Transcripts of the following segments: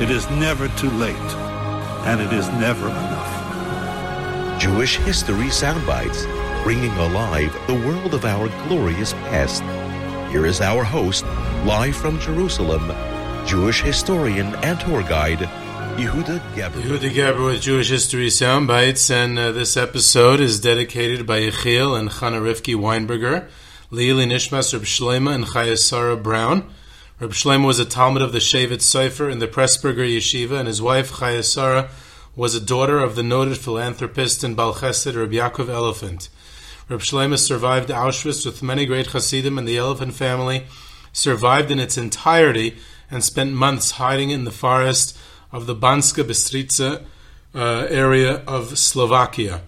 it is never too late, and it is never enough. Jewish History Soundbites, bringing alive the world of our glorious past. Here is our host, live from Jerusalem, Jewish historian and tour guide, Yehuda Geber. Yehuda Geber with Jewish History Soundbites, and uh, this episode is dedicated by Yechiel and Chana Rivki Weinberger, Leili Nishmas Reb Shlema and Chaya Sarah Brown. Reb Shlema was a talmid of the Shevet Sofer in the Pressburger Yeshiva, and his wife Chaya Sarah was a daughter of the noted philanthropist and Balchesed Reb Yaakov Elephant. Reb Shlema survived Auschwitz with many great Hasidim, and the Elephant family survived in its entirety and spent months hiding in the forest of the Banska Bystrica uh, area of Slovakia.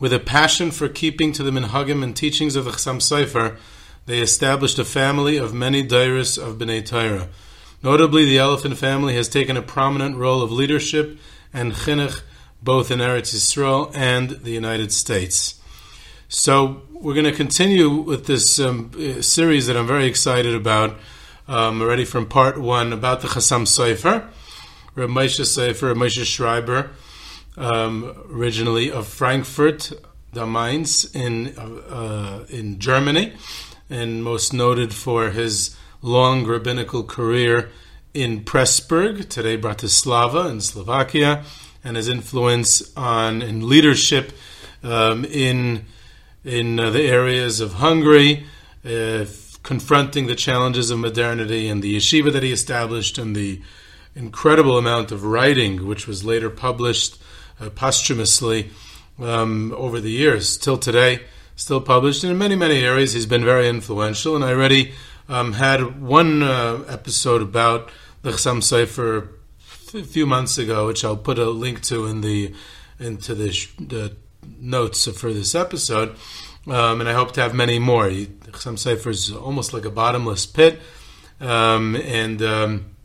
With a passion for keeping to the minhagim and teachings of the Chassam Sofer, they established a family of many dairis of Bnei Torah. Notably, the Elephant family has taken a prominent role of leadership and chinuch both in Eretz Yisrael and the United States. So we're going to continue with this um, series that I'm very excited about, um, already from part one about the Chassam Sofer. Reb Moshe Sofer, Reb Moshe Schreiber, um, originally of Frankfurt, the Mainz in uh, in Germany, and most noted for his long rabbinical career in Pressburg, today Bratislava in Slovakia, and his influence on in leadership um, in in uh, the areas of Hungary, uh, confronting the challenges of modernity, and the yeshiva that he established, and the incredible amount of writing, which was later published uh, posthumously um, over the years. Till today, still published. And in many, many areas, he's been very influential. And I already um, had one uh, episode about the Chassam Sofer a few months ago, which I'll put a link to in the into the, sh- the notes for this episode. Um, and I hope to have many more. Chassam Sofer is almost like a bottomless pit. Um, and um,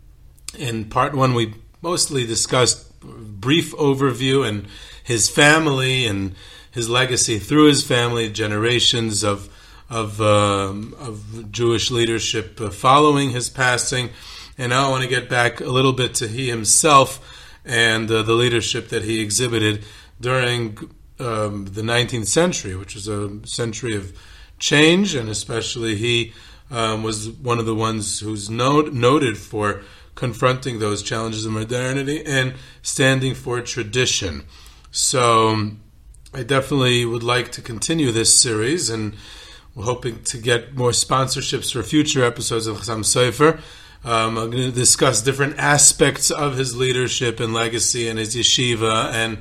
in part one, we mostly discussed brief overview and his family and his legacy through his family, generations of of, um, of Jewish leadership uh, following his passing. And now I want to get back a little bit to he himself and uh, the leadership that he exhibited during um, the 19th century, which was a century of change, and especially he um, was one of the ones who's note, noted for confronting those challenges of modernity and standing for tradition. So I definitely would like to continue this series, and we're hoping to get more sponsorships for future episodes of Chassam Sofer. Um, I'm going to discuss different aspects of his leadership and legacy and his yeshiva and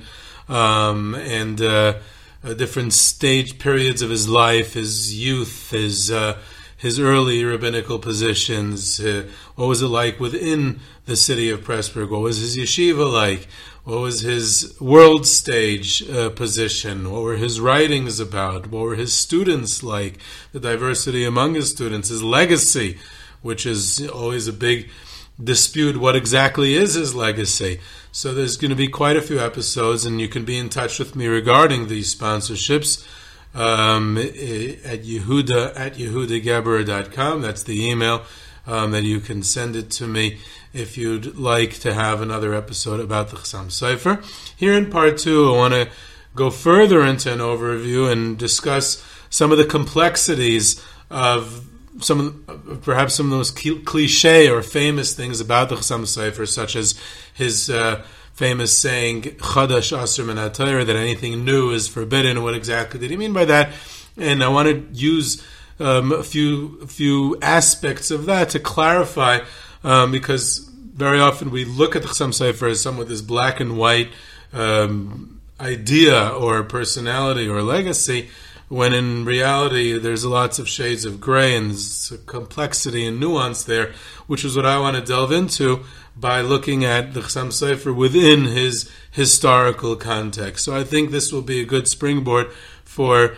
um, and uh, uh, different stage periods of his life, his youth, his uh, his early rabbinical positions. Uh, what was it like within the city of Pressburg? What was his yeshiva like? What was his world stage uh, position? What were his writings about? What were his students like? The diversity among his students, his legacy, which is always a big dispute. What exactly is his legacy? So there's going to be quite a few episodes, and you can be in touch with me regarding these sponsorships um, at Yehuda at yehudageber.com. That's the email um, that you can send it to me if you'd like to have another episode about the Chassam Sofer. Here in part two, I want to go further into an overview and discuss some of the complexities of some of, perhaps some of those cliche or famous things about the Chassam Sofer, such as his uh, famous saying "Chadash Asur that anything new is forbidden. What exactly did he mean by that? And I want to use um, a few few aspects of that to clarify, um, because very often we look at the Chassam Sofer as with this black and white um, idea or personality or legacy when in reality there's lots of shades of gray and complexity and nuance there, which is what I want to delve into by looking at the Chassam Sofer within his historical context. So I think this will be a good springboard for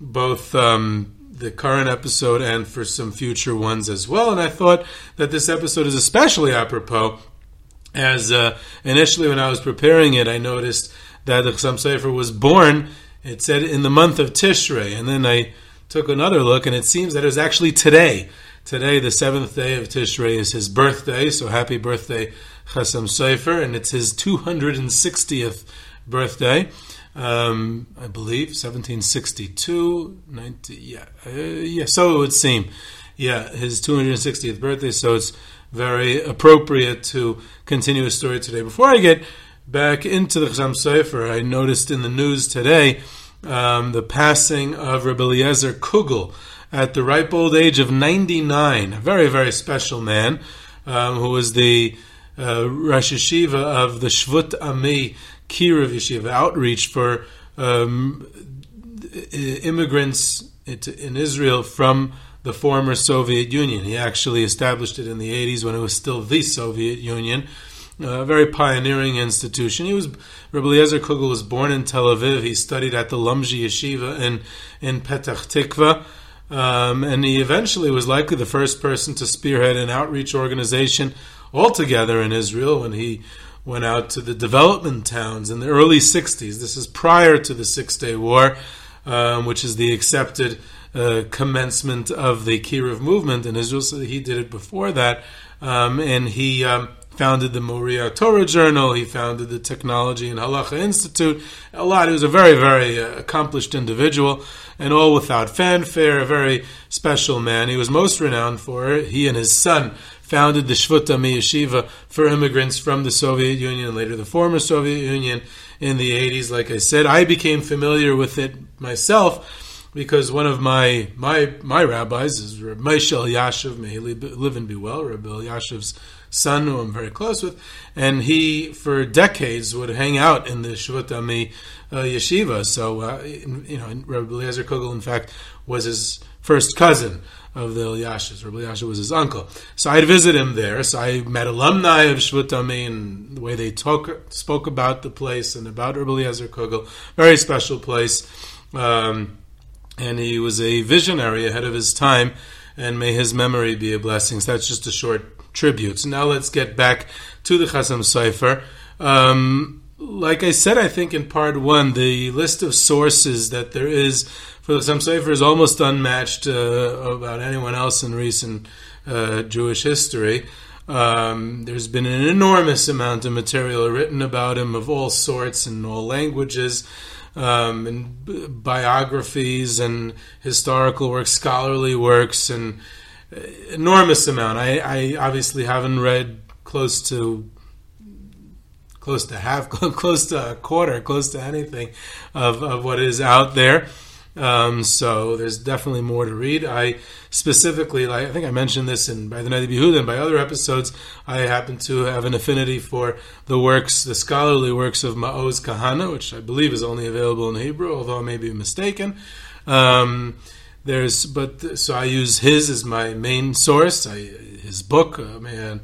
both um, the current episode and for some future ones as well. And I thought that this episode is especially apropos as uh, initially when I was preparing it, I noticed that the Chassam Sofer was born it said in the month of Tishrei, and then I took another look, and it seems that it was actually today. Today, the seventh day of Tishrei, is his birthday. So happy birthday, Chassam Sofer, and it's his 260th birthday. Um, I believe 1762, 90, yeah, uh, yeah. So it would seem, yeah, his 260th birthday. So it's very appropriate to continue his story today. Before I get back into the Chassam Sofer, I noticed in the news today um, the passing of Rabbi Eliezer Kugel at the ripe old age of 99. A very, very special man um, who was the uh, Rosh Yeshiva of the Shvut Ami Kiruv Yeshiva outreach for um, immigrants in Israel from the former Soviet Union. He actually established it in the 80s when it was still the Soviet Union a very pioneering institution. He was Rabbi Eliezer Kugel was born in Tel Aviv. He studied at the Lomzi Yeshiva in in Petach Tikva. Um, and he eventually was likely the first person to spearhead an outreach organization altogether in Israel when he went out to the development towns in the early 60s. This is prior to the Six Day War, um, which is the accepted uh, commencement of the Kiruv movement in Israel. So he did it before that. Um, and he. Um, founded the Moriah Torah Journal. He founded the Technology and Halacha Institute. A lot. He was a very, very uh, accomplished individual, and all without fanfare. A very special man. He was most renowned for. He and his son founded the Shvut Ami Yeshiva for immigrants from the Soviet Union later the former Soviet Union in the 80s. Like I said, I became familiar with it myself because one of my my my rabbis is Rabbi Moshe Elyashiv, may he live and be well, Rabbi Elyashiv's son, who I'm very close with, and he for decades would hang out in the Shvut Ami uh, yeshiva. So uh, you know, Rabbi Eliezer Kugel, in fact, was his first cousin of the Elyashivs. Rabbi Elyashiv was his uncle. So I'd visit him there. So I met alumni of Shvut Ami and the way they talk, spoke about the place and about Rabbi Eliezer Kugel. Very special place. Um, and he was a visionary ahead of his time, and may his memory be a blessing. So that's just a short tribute. So now let's get back to the Chassam Sofer. Um, like I said, I think in part one, the list of sources that there is for the Chassam Sofer is almost unmatched uh, about anyone else in recent uh, Jewish history. Um, there's been an enormous amount of material written about him of all sorts and all languages um, and biographies and historical works, scholarly works, and uh, enormous amount. I, I obviously haven't read close to close to half, close to a quarter, close to anything of, of what is out there. Um, so there's definitely more to read. I specifically, like, I think I mentioned this in by the Night of Yehuda and by other episodes. I happen to have an affinity for the works, the scholarly works of Maoz Kahana, which I believe is only available in Hebrew, although I may be mistaken. Um, there's, but so I use his as my main source. I, his book, uh, Mehanai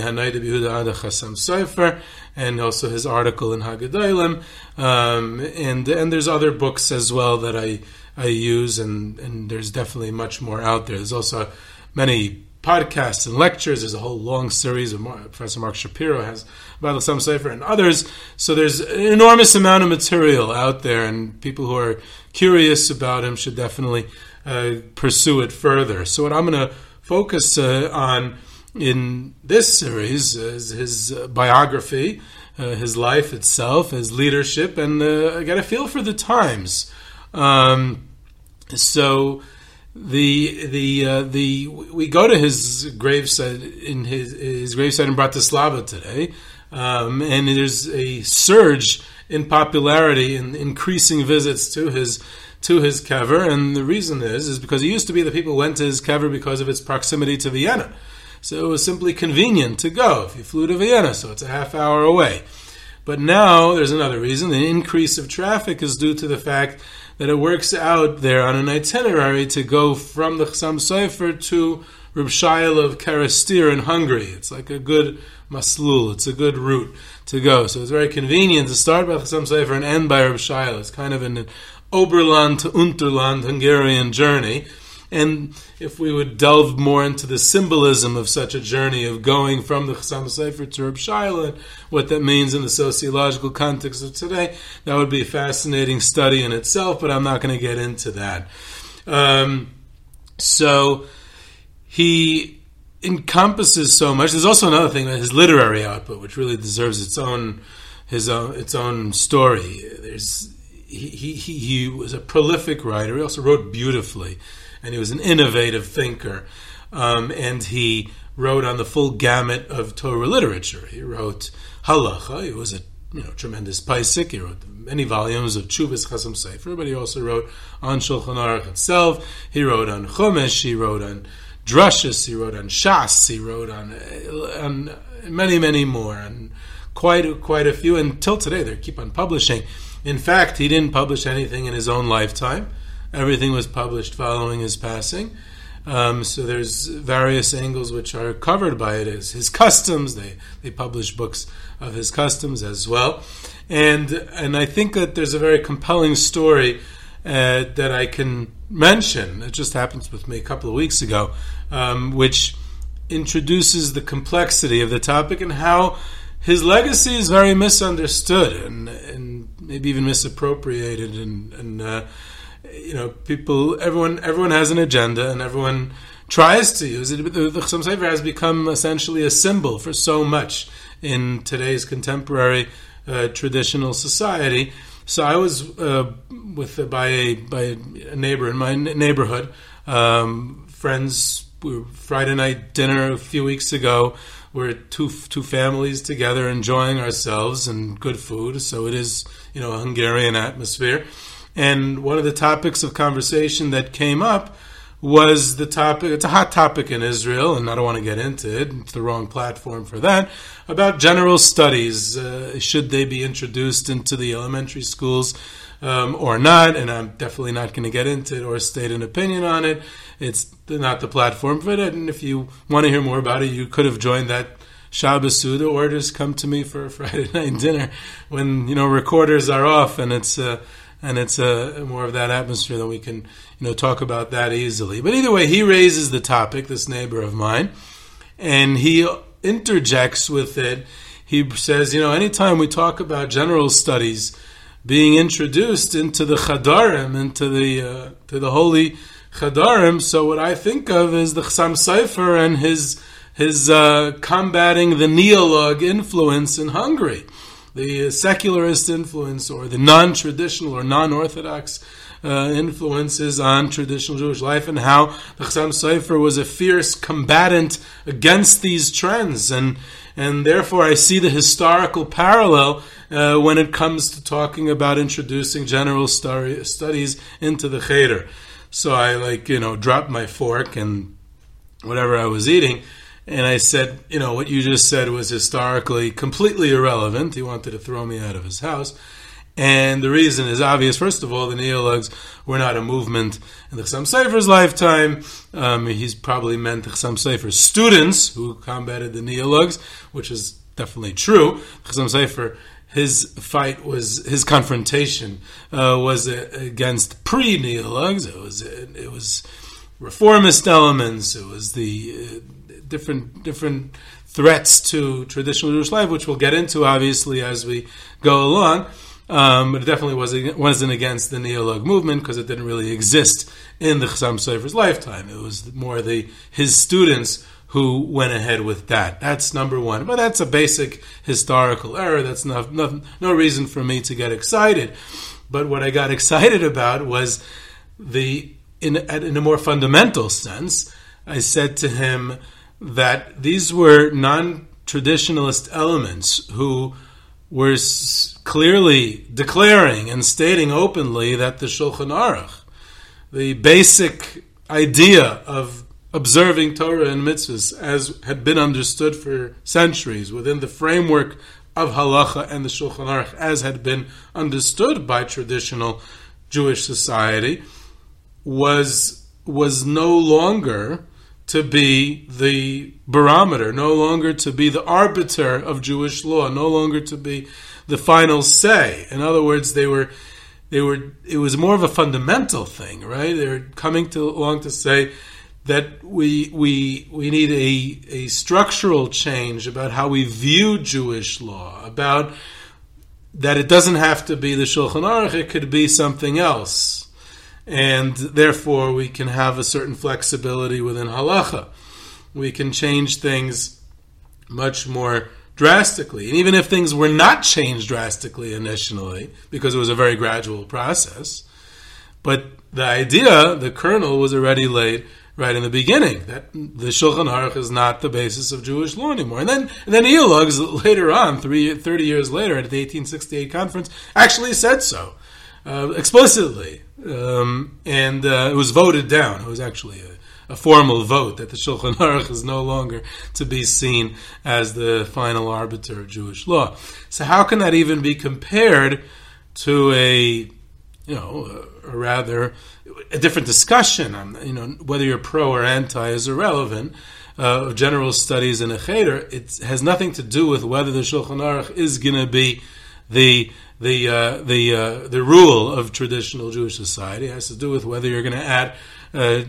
de Yehuda Ada Chassam Sofer, and also his article in Haggadah um, and and there's other books as well that I I use, and and there's definitely much more out there. There's also many podcasts and lectures. There's a whole long series of Professor Marc Shapiro has about Sam Sefer and others. So there's an enormous amount of material out there, and people who are curious about him should definitely uh, pursue it further. So what I'm going to focus uh, on in this series is his uh, biography, uh, his life itself, his leadership, and uh, I got a feel for the times. Um, so the the uh, the we go to his gravesite in his his gravesite in Bratislava today, um, and there's a surge in popularity and in increasing visits to his to his kever, and the reason is is because he used to be the people went to his kever because of its proximity to Vienna, so it was simply convenient to go if you flew to Vienna, so it's a half hour away. But now there's another reason. The increase of traffic is due to the fact that it works out there on an itinerary to go from the Chassam Sofer to Reb Shail of Kerestir in Hungary. It's like a good maslul. It's a good route to go. So it's very convenient to start by Chassam Sofer and end by Reb Shail. It's kind of an Oberland to Unterland Hungarian journey. And if we would delve more into the symbolism of such a journey of going from the Chassam Sofer to Reb Shaila, what that means in the sociological context of today, that would be a fascinating study in itself, but I'm not going to get into that. Um, so he encompasses so much. There's also another thing, his literary output, which really deserves its own his own its own story. There's he, he, he was a prolific writer. He also wrote beautifully and he was an innovative thinker. Um, and he wrote on the full gamut of Torah literature. He wrote Halacha. He was a you know tremendous paisik. He wrote many volumes of Chuvas Chasam Sofer, but he also wrote on Shulchan Aruch itself. He wrote on Chumash. He wrote on Drushes. He wrote on Shas. He wrote on on many many more, and quite quite a few. Until today, they keep on publishing. In fact, he didn't publish anything in his own lifetime. Everything was published following his passing. Um, so there's various angles which are covered by it as his customs. They they publish books of his customs as well, and and I think that there's a very compelling story uh, that I can mention. It just happened with me a couple of weeks ago, um, which introduces the complexity of the topic and how his legacy is very misunderstood and and maybe even misappropriated and and. Uh, you know, people, everyone, everyone has an agenda, and everyone tries to use it. The, Chassam Sofer has become essentially a symbol for so much in today's contemporary uh, traditional society. So I was uh, with uh, by a by a neighbor in my neighborhood, um, friends. We were Friday night dinner a few weeks ago. We're two two families together enjoying ourselves and good food. So it is you know a Hungarian atmosphere. And one of the topics of conversation that came up was the topic, it's a hot topic in Israel, and I don't want to get into it, it's the wrong platform for that, about general studies. Uh, should they be introduced into the elementary schools um, or not? And I'm definitely not going to get into it or state an opinion on it. It's not the platform for it. And if you want to hear more about it, you could have joined that Shabbos Suda or just come to me for a Friday night dinner when, you know, recorders are off and it's. Uh, and it's a more of that atmosphere that we can you know talk about that easily. But either way, he raises the topic, this neighbor of mine, and he interjects with it. He says, you know, anytime we talk about general studies being introduced into the chadarim, into the uh, to the holy chadarim, so what I think of is the Chassam Sofer and his his uh, combating the neolog influence in Hungary the secularist influence or the non-traditional or non-orthodox uh, influences on traditional Jewish life and how the Chassam Sofer was a fierce combatant against these trends and and therefore I see the historical parallel uh, when it comes to talking about introducing general story, studies into the Cheder. So I like you know dropped my fork and whatever I was eating and I said, you know, what you just said was historically completely irrelevant. He wanted to throw me out of his house. And the reason is obvious. First of all, the neologues were not a movement in the Chassam Sofer's lifetime. Um, he's probably meant the Chassam Sofer's students who combated the neologues, which is definitely true. Chassam Sofer, his fight was, his confrontation uh, was against pre-neologues. It was, it was reformist elements. It was the uh, different different threats to traditional Jewish life, which we'll get into obviously as we go along. Um, but it definitely wasn't, wasn't against the neolog movement because it didn't really exist in the Chassam Sofer's lifetime. It was more the his students who went ahead with that. That's number one. But that's a basic historical error. That's no, no, no reason for me to get excited. But what I got excited about was the in, in a more fundamental sense, I said to him that these were non traditionalist elements who were clearly declaring and stating openly that the Shulchan Aruch, the basic idea of observing Torah and mitzvahs as had been understood for centuries within the framework of halacha and the Shulchan Aruch as had been understood by traditional Jewish society was was no longer to be the barometer, no longer to be the arbiter of Jewish law, no longer to be the final say. In other words, they were they were it was more of a fundamental thing, right? They're coming to, along to say that we we we need a a structural change about how we view Jewish law, about that it doesn't have to be the Shulchan Aruch, it could be something else and therefore we can have a certain flexibility within halacha. We can change things much more drastically. And even if things were not changed drastically initially, because it was a very gradual process, but the idea, the kernel, was already laid right in the beginning that the Shulchan Aruch is not the basis of Jewish law anymore. And then, and then Neologues later on, three, 30 years later, at the 1868 conference, actually said so uh, explicitly um, and uh, it was voted down. It was actually a, a, formal vote that the Shulchan Aruch is no longer to be seen as the final arbiter of Jewish law. So how can that even be compared to a, you know, a, a rather a different discussion on, you know, whether you're pro or anti is irrelevant. Uh, of general studies in a cheder, it has nothing to do with whether the Shulchan Aruch is going to be the the uh, the uh, the rule of traditional Jewish society. Has to do with whether you're going to add uh,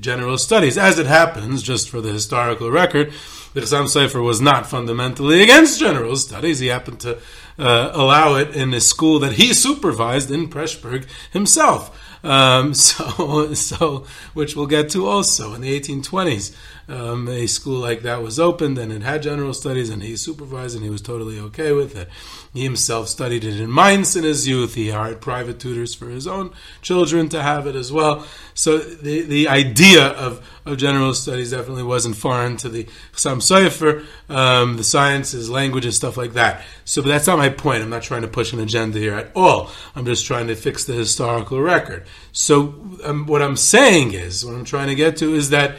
general studies. As it happens, just for the historical record, the Chassam Sofer was not fundamentally against general studies. He happened to uh, allow it in a school that he supervised in Pressburg himself. Um, so, so which we'll get to also in the 1820s um, a school like that was opened and it had general studies and he supervised and he was totally okay with it. He himself studied it in Mainz in his youth. He hired private tutors for his own children to have it as well. So the, the idea of, of general studies definitely wasn't foreign to the Chassam Sofer, um, the sciences, languages, stuff like that. So but that's not my point. I'm not trying to push an agenda here at all. I'm just trying to fix the historical record. So um, what I'm saying is, what I'm trying to get to is that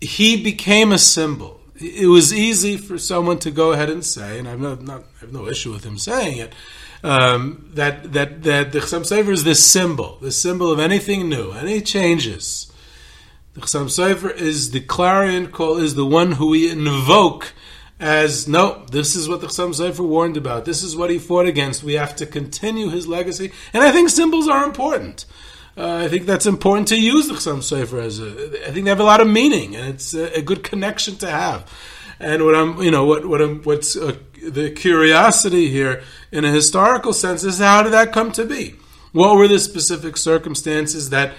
he became a symbol. It was easy for someone to go ahead and say, and I have no, not, I have no issue with him saying it, um, that that that the Chassam Sofer is this symbol, the symbol of anything new, any changes. The Chassam Sofer is the clarion call, is the one who we invoke as no, this is what the Chassam Sofer warned about. This is what he fought against. We have to continue his legacy, and I think symbols are important. Uh, I think that's important to use the Chassam Sofer as a. I think they have a lot of meaning, and it's a, a good connection to have. And what I'm, you know, what what I'm, what's uh, the curiosity here in a historical sense is how did that come to be? What were the specific circumstances that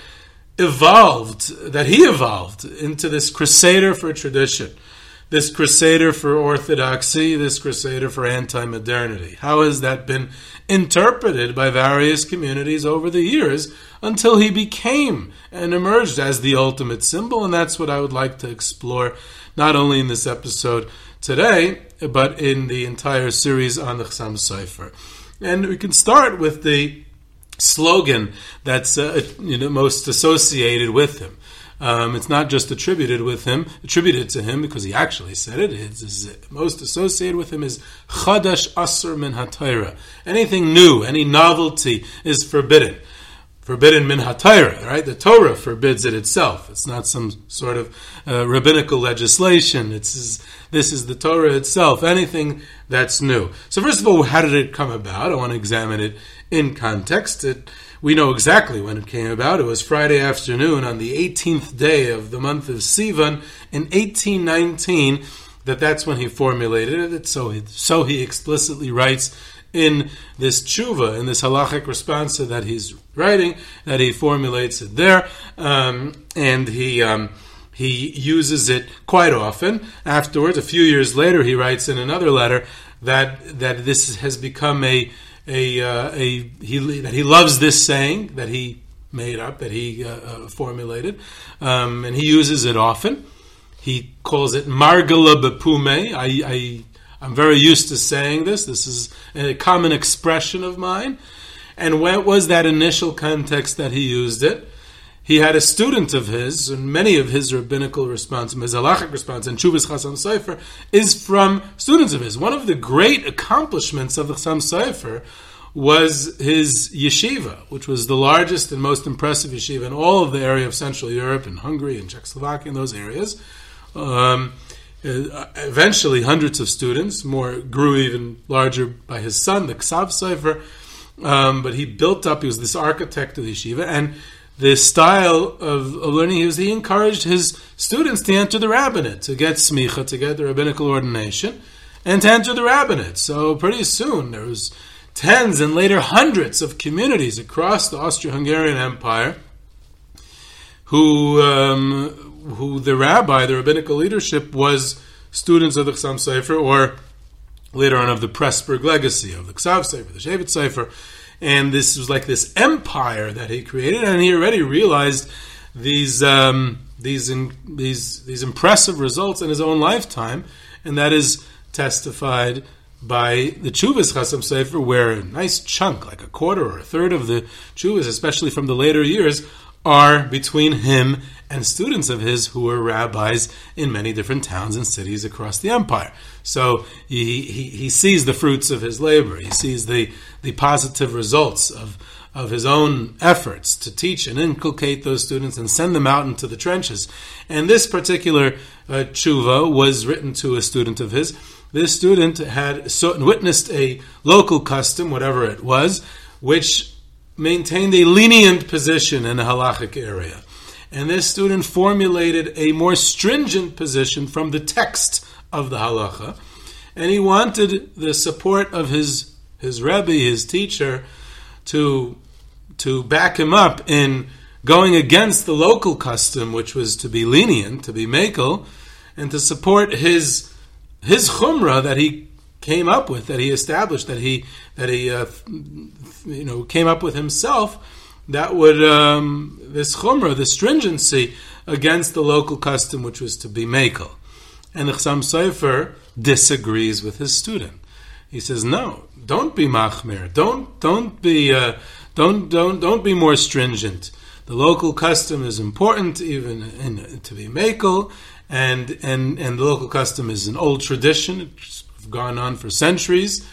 evolved, that he evolved into this crusader for tradition? This crusader for orthodoxy, this crusader for anti modernity? How has that been interpreted by various communities over the years until he became and emerged as the ultimate symbol? And that's what I would like to explore, not only in this episode today, but in the entire series on the Chassam Sofer. And we can start with the slogan that's uh, you know most associated with him. Um, it's not just attributed with him, attributed to him because he actually said it. It's, it's most associated with him is chadash asur min hatayra. Anything new, any novelty is forbidden. Forbidden min hatayra, right? The Torah forbids it itself. It's not some sort of uh, rabbinical legislation. It's this is the Torah itself. Anything that's new. So first of all, how did it come about? I want to examine it in context. It we know exactly when it came about. It was Friday afternoon on the 18th day of the month of Sivan in 1819 that that's when he formulated it. So he, so he explicitly writes in this tshuva, in this halachic response that he's writing, that he formulates it there, um, and he. Um, he uses it quite often. Afterwards, a few years later, he writes in another letter that that this has become a a, uh, a he that he loves this saying that he made up that he uh, uh, formulated, um, and he uses it often. He calls it margala bepume. I, I I'm very used to saying this. This is a common expression of mine. And what was that initial context that he used it? He had a student of his, and many of his rabbinical response, his halachic response, and Chuvas Chasam Sofer, is from students of his. One of the great accomplishments of the Chasam Sofer was his yeshiva, which was the largest and most impressive yeshiva in all of the area of Central Europe and Hungary and Czechoslovakia and those areas. Um, uh, eventually, hundreds of students, more grew even larger by his son, the Ksav Sofer. Um, but he built up, he was this architect of the yeshiva, and the style of, of learning he was he encouraged his students to enter the rabbinate, to get smicha, to get the rabbinical ordination, and to enter the rabbinate. So pretty soon there was tens and later hundreds of communities across the Austro-Hungarian Empire who um, who the rabbi, the rabbinical leadership, was students of the Chassam Sofer, or later on of the Pressburg legacy of the Ksav Sofer, the Shevet Sofer. And this was like this empire that he created, and he already realized these um, these in, these these impressive results in his own lifetime, and that is testified by the Chuvas Chasam Sofer, where a nice chunk, like a quarter or a third of the Chuvas, especially from the later years, are between him and students of his who were rabbis in many different towns and cities across the empire. So he, he, he sees the fruits of his labor. He sees the, the positive results of, of his own efforts to teach and inculcate those students and send them out into the trenches. And this particular uh, tshuva was written to a student of his. This student had so, witnessed a local custom, whatever it was, which maintained a lenient position in the halachic area. And this student formulated a more stringent position from the text of the halacha. And he wanted the support of his, his Rebbe, his teacher, to, to back him up in going against the local custom, which was to be lenient, to be makel, and to support his, his chumrah that he came up with, that he established, that he, that he uh, you know, came up with himself that would um, this chumrah, the stringency against the local custom, which was to be makel. And the Chassam Sofer disagrees with his student. He says, "No, don't be machmir. Don't don't be uh, don't don't don't be more stringent. The local custom is important, even in, to be makel, and and and the local custom is an old tradition. It's gone on for centuries,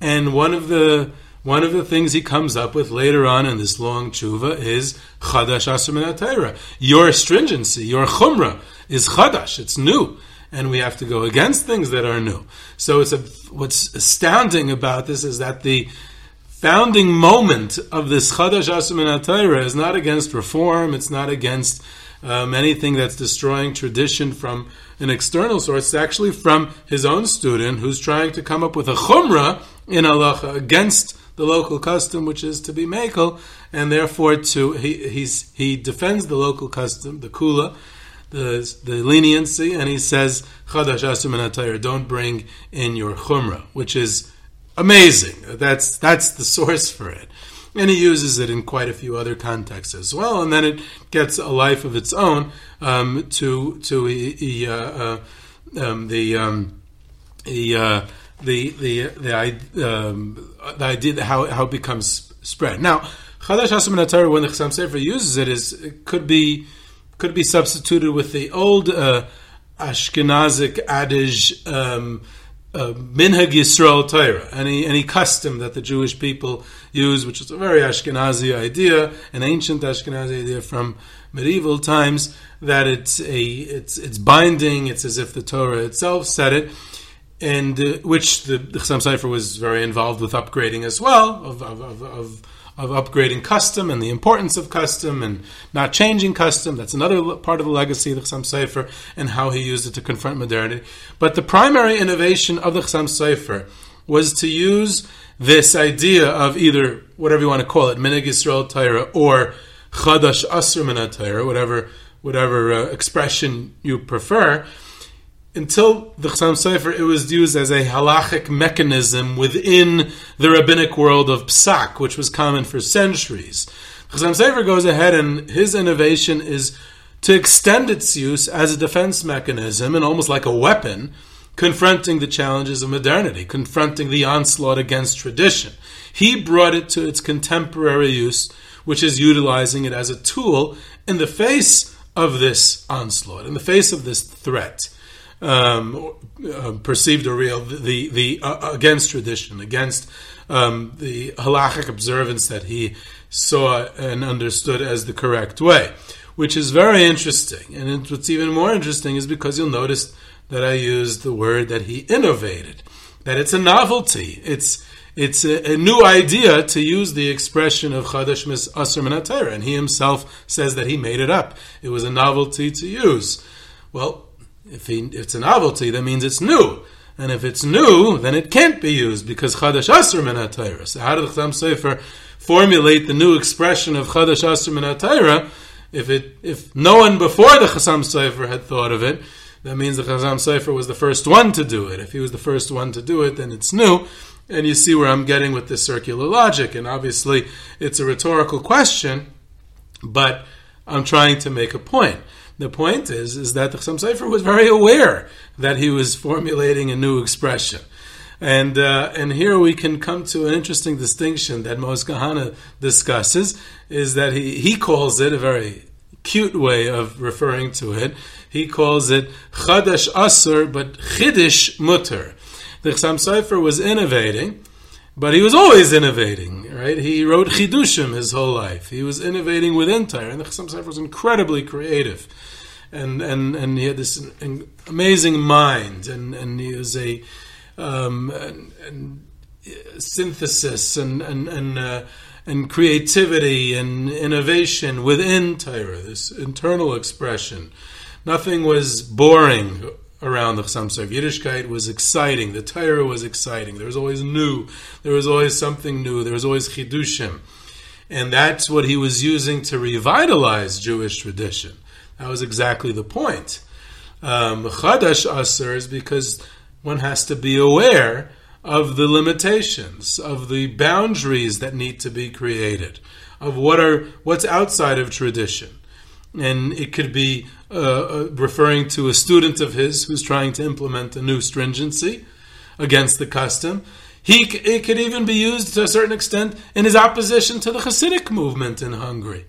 and one of the one of the things he comes up with later on in this long tshuva is chadash asur Your stringency, your chumrah is chadash. It's new, and we have to go against things that are new. So it's a, what's astounding about this is that the founding moment of this chadash asur is not against reform. It's not against um, anything that's destroying tradition from an external source. It's actually from his own student who's trying to come up with a chumrah in halacha against the local custom, which is to be mekel, and therefore to he he defends the local custom, the kula, the the leniency, and he says chadash asur don't bring in your chumrah, which is amazing. That's that's the source for it. And he uses it in quite a few other contexts as well, and then it gets a life of its own um, to to he, uh, uh, um, the um, he, uh, the the the, um, the idea how how it becomes spread. Now, Chadash Hasam Torah when the Chassam Sofer uses it is it could be could be substituted with the old uh, Ashkenazic adage. Uh, minhag Yisrael Torah, any any custom that the Jewish people use, which is a very Ashkenazi idea, an ancient Ashkenazi idea from medieval times, that it's a it's it's binding. It's as if the Torah itself said it and uh, which the, the Chassam Sofer was very involved with upgrading as well, of, of, of, of, of upgrading custom and the importance of custom and not changing custom. That's another part of the legacy of the Chassam Sofer and how he used it to confront modernity. But the primary innovation of the Chassam Sofer was to use this idea of either whatever you want to call it, Minhag Yisrael Torah or Chadash Asur Torah, whatever whatever uh, expression you prefer until the Chassam Sofer, it was used as a halachic mechanism within the rabbinic world of psak, which was common for centuries. Chassam Sofer goes ahead and his innovation is to extend its use as a defense mechanism and almost like a weapon, confronting the challenges of modernity, confronting the onslaught against tradition. He brought it to its contemporary use, which is utilizing it as a tool in the face of this onslaught, in the face of this threat. Um, uh, perceived or real, the the uh, against tradition, against um, the halachic observance that he saw and understood as the correct way, which is very interesting. And what's even more interesting is because you'll notice that I used the word that he innovated, that it's a novelty. It's it's a, a new idea to use the expression of Chadash Mis Asr and he himself says that he made it up. It was a novelty to use. Well, if, he, if it's a novelty, that means it's new. And if it's new, then it can't be used because Chadash Asur Minatayra. So how did the Chassam Sofer formulate the new expression of Chadash Asur Minatayra? If it if no one before the Chassam Sofer had thought of it, that means the Chassam Sofer was the first one to do it. If he was the first one to do it, then it's new. And you see where I'm getting with this circular logic. And obviously, it's a rhetorical question, but I'm trying to make a point. The point is, is that the Chassam Sofer was very aware that he was formulating a new expression. And, uh, and here we can come to an interesting distinction that Maoz Kahana discusses, is that he, he calls it a very cute way of referring to it. He calls it Chadash Asur, but Chidish Mutter. The Chassam Sofer was innovating, but he was always innovating, right? He wrote Chidushim his whole life. He was innovating within Torah, and the Chassam Sofer was incredibly creative. And, and, and he had this amazing mind, and, and he was a um, and, and synthesis and, and, and uh, and creativity and innovation within Torah, this internal expression. Nothing was boring around the Chassam Sofer. Yiddishkeit was exciting. The Torah was exciting. There was always new. There was always something new. There was always chidushim. And that's what he was using to revitalize Jewish tradition. That was exactly the point. Um, Chadash Asur is because one has to be aware of the limitations, of the boundaries that need to be created, of what are what's outside of tradition. And it could be uh, uh, referring to a student of his who's trying to implement a new stringency against the custom. He, it could even be used to a certain extent in his opposition to the Hasidic movement in Hungary,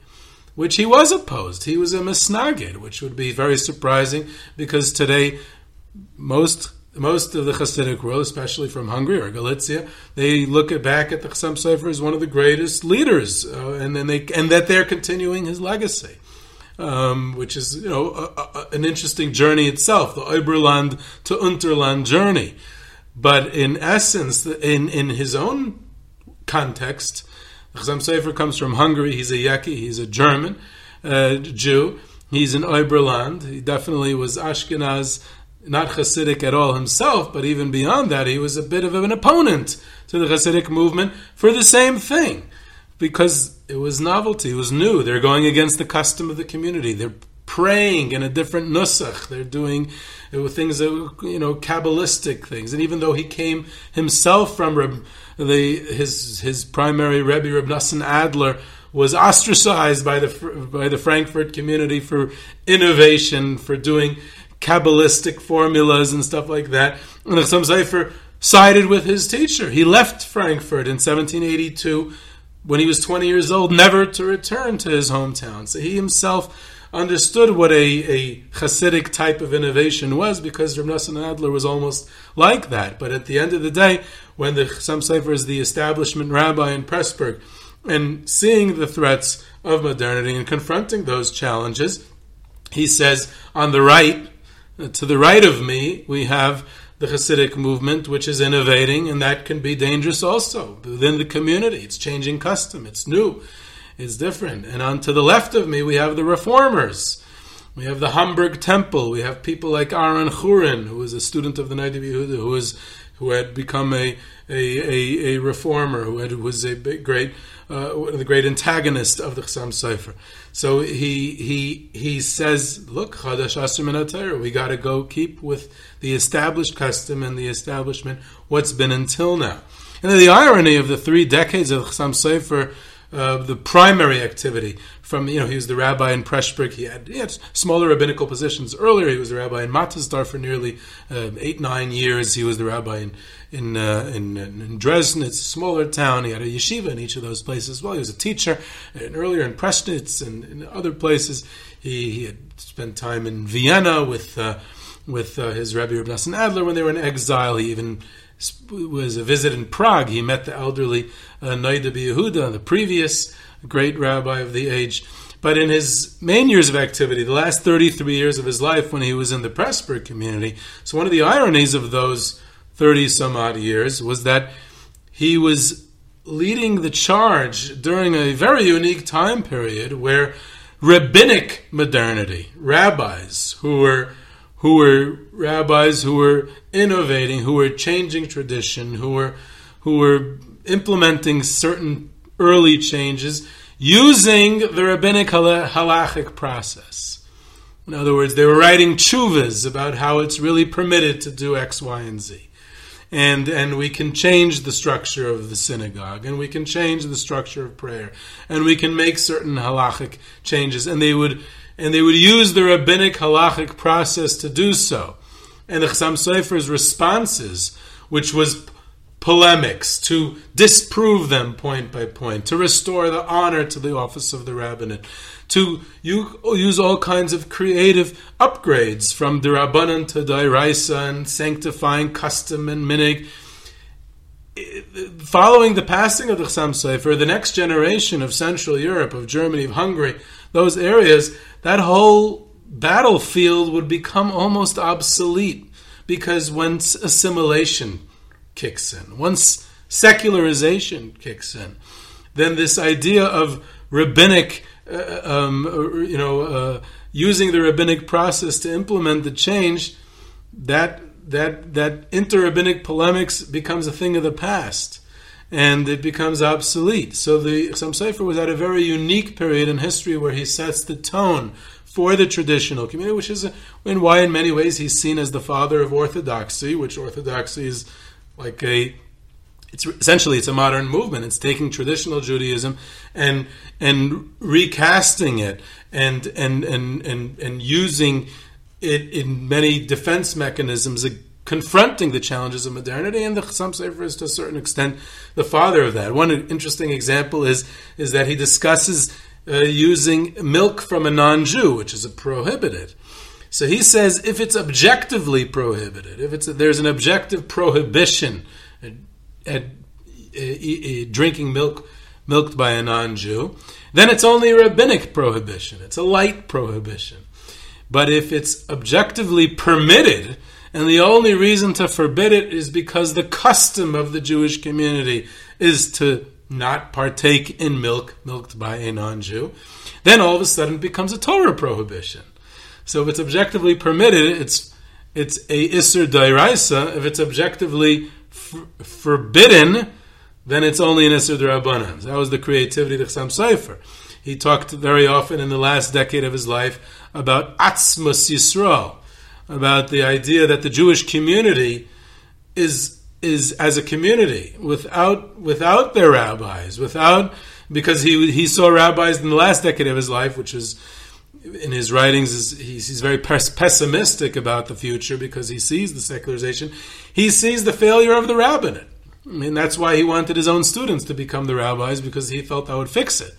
which he was opposed. He was a misnagid, which would be very surprising because today most most of the Hasidic world, especially from Hungary or Galicia, they look at, back at the Chassam Sofer as one of the greatest leaders, uh, and then they and that they're continuing his legacy, um, which is you know a, a, an interesting journey itself, the Oberland to Unterland journey. But in essence, in in his own context, Chassam Sofer comes from Hungary. He's a Yeki. He's a German uh, Jew. He's in Oberland. He definitely was Ashkenaz not Hasidic at all himself, but even beyond that, he was a bit of an opponent to the Hasidic movement for the same thing, because it was novelty, it was new. They're going against the custom of the community. They're praying in a different nusach. They're doing uh, things that were, you know kabbalistic things. And even though he came himself from Reb, the his his primary Rebbe Reb Nassan Adler was ostracized by the by the Frankfurt community for innovation, for doing Kabbalistic formulas and stuff like that. And Chassam Sofer sided with his teacher. He left Frankfurt in 1782 when he was 20 years old, never to return to his hometown. So he himself understood what a, a Hasidic type of innovation was because Nassan Adler was almost like that. But at the end of the day, when the Chassam Sofer is the establishment rabbi in Pressburg and seeing the threats of modernity and confronting those challenges, he says, on the right, to the right of me, we have the Hasidic movement, which is innovating, and that can be dangerous also within the community. It's changing custom, it's new, it's different. And on to the left of me, we have the reformers. We have the Hamburg Temple. We have people like Aaron Chorin, who is a student of the Noda B'Yehuda, who was who had become a a, a, a reformer, who had, was a big, great uh, one of the great antagonists of the Chassam Sofer. So he he he says, look, Chadash Asur we got to go keep with the established custom and the establishment what's been until now. And the irony of the three decades of Chassam Sofer uh, the primary activity. From you know, he was the rabbi in Pressburg. He had, he had smaller rabbinical positions earlier. He was the rabbi in Mattersdorf for nearly uh, eight nine years. He was the rabbi in in, uh, in, in Dresnitz. It's a smaller town. He had a yeshiva in each of those places. Well, he was a teacher, and earlier in Presnitz and in other places. He, he had spent time in Vienna with uh, with uh, his rabbi Reb Adler when they were in exile. He even was a visit in Prague. He met the elderly Uh, Noida Yehuda, the previous great rabbi of the age. But in his main years of activity, the last 33 years of his life when he was in the Pressburg community, so one of the ironies of those 30 some odd years was that he was leading the charge during a very unique time period where rabbinic modernity, rabbis who were who were rabbis who were innovating, who were changing tradition, who were who were implementing certain early changes using the rabbinic halachic process. In other words, they were writing chuvas about how it's really permitted to do X, Y, and Z and and we can change the structure of the synagogue and we can change the structure of prayer and we can make certain halachic changes and they would and they would use the rabbinic halachic process to do so and the Chasam Sofer's responses which was polemics to disprove them point by point to restore the honor to the office of the rabbinate to use all kinds of creative upgrades from d'Rabbanan to d'Oraisa and sanctifying custom and minhag. Following the passing of the Chasam Sofer, the next generation of Central Europe, of Germany, of Hungary, those areas, that whole battlefield would become almost obsolete because once assimilation kicks in, once secularization kicks in, then this idea of rabbinic uh, um, uh, you know, uh, using the rabbinic process to implement the change, that that that inter-rabbinic polemics becomes a thing of the past, and it becomes obsolete. So the Chasam Sofer was at a very unique period in history where he sets the tone for the traditional community, which is and why in many ways he's seen as the father of orthodoxy, which orthodoxy is like a it's essentially it's a modern movement. It's taking traditional Judaism and and recasting it and and and and, and using it in many defense mechanisms, confronting the challenges of modernity. And the Chasam Sofer is to a certain extent the father of that. One interesting example is is that he discusses uh, using milk from a non-Jew, which is a prohibited. So he says if it's objectively prohibited, if it's there's an objective prohibition at uh, drinking milk milked by a non-Jew, then it's only a rabbinic prohibition. It's a light prohibition. But if it's objectively permitted, and the only reason to forbid it is because the custom of the Jewish community is to not partake in milk milked by a non-Jew, then all of a sudden it becomes a Torah prohibition. So if it's objectively permitted, it's it's a isur d'Oraisa. If it's objectively f- forbidden, then it's only an Isser Rabbanan. That was the creativity of Chasam Sofer. He talked very often in the last decade of his life about Atzmus Yisrael, about the idea that the Jewish community is is as a community without without their rabbis, without because he he saw rabbis in the last decade of his life, which is in his writings is he's, he's very pessimistic about the future because he sees the secularization. He sees the failure of the rabbinate. I mean, that's why he wanted his own students to become the rabbis because he felt that would fix it.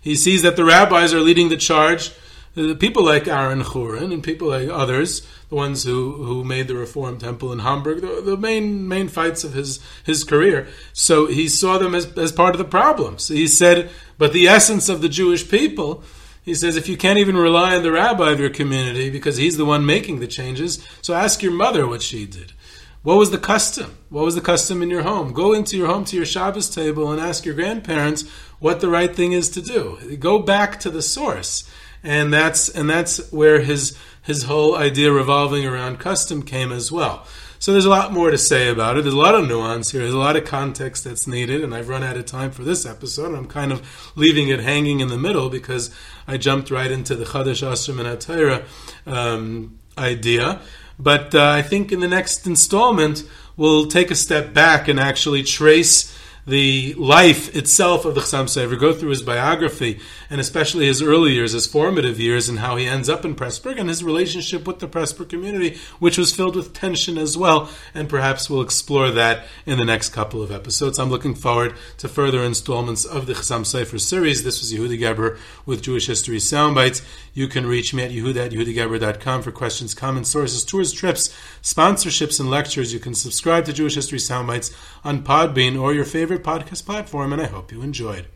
He sees that the rabbis are leading the charge. The people like Aaron Chorin and people like others, the ones who, who made the Reform Temple in Hamburg, the, the main main fights of his, his career. So he saw them as, as part of the problem. So he said, but the essence of the Jewish people he says, if you can't even rely on the rabbi of your community because he's the one making the changes, so ask your mother what she did. What was the custom? What was the custom in your home? Go into your home to your Shabbos table and ask your grandparents what the right thing is to do. Go back to the source. And that's and that's where his his whole idea revolving around custom came as well. So there's a lot more to say about it. There's a lot of nuance here. There's a lot of context that's needed, and I've run out of time for this episode. I'm kind of leaving it hanging in the middle because I jumped right into the Chadash asur min haTorah um, idea. But uh, I think in the next installment, we'll take a step back and actually trace the life itself of the Chasam Sofer, go through his biography, and especially his early years, his formative years, and how he ends up in Pressburg, and his relationship with the Pressburg community, which was filled with tension as well. And perhaps we'll explore that in the next couple of episodes. I'm looking forward to further installments of the Chasam Sofer series. This was Yehuda Geberer with Jewish History Soundbites. You can reach me at yehuda at yehudageberer.com for questions, comments, sources, tours, trips, sponsorships, and lectures. You can subscribe to Jewish History Soundbites on Podbean or your favorite podcast platform, and I hope you enjoyed.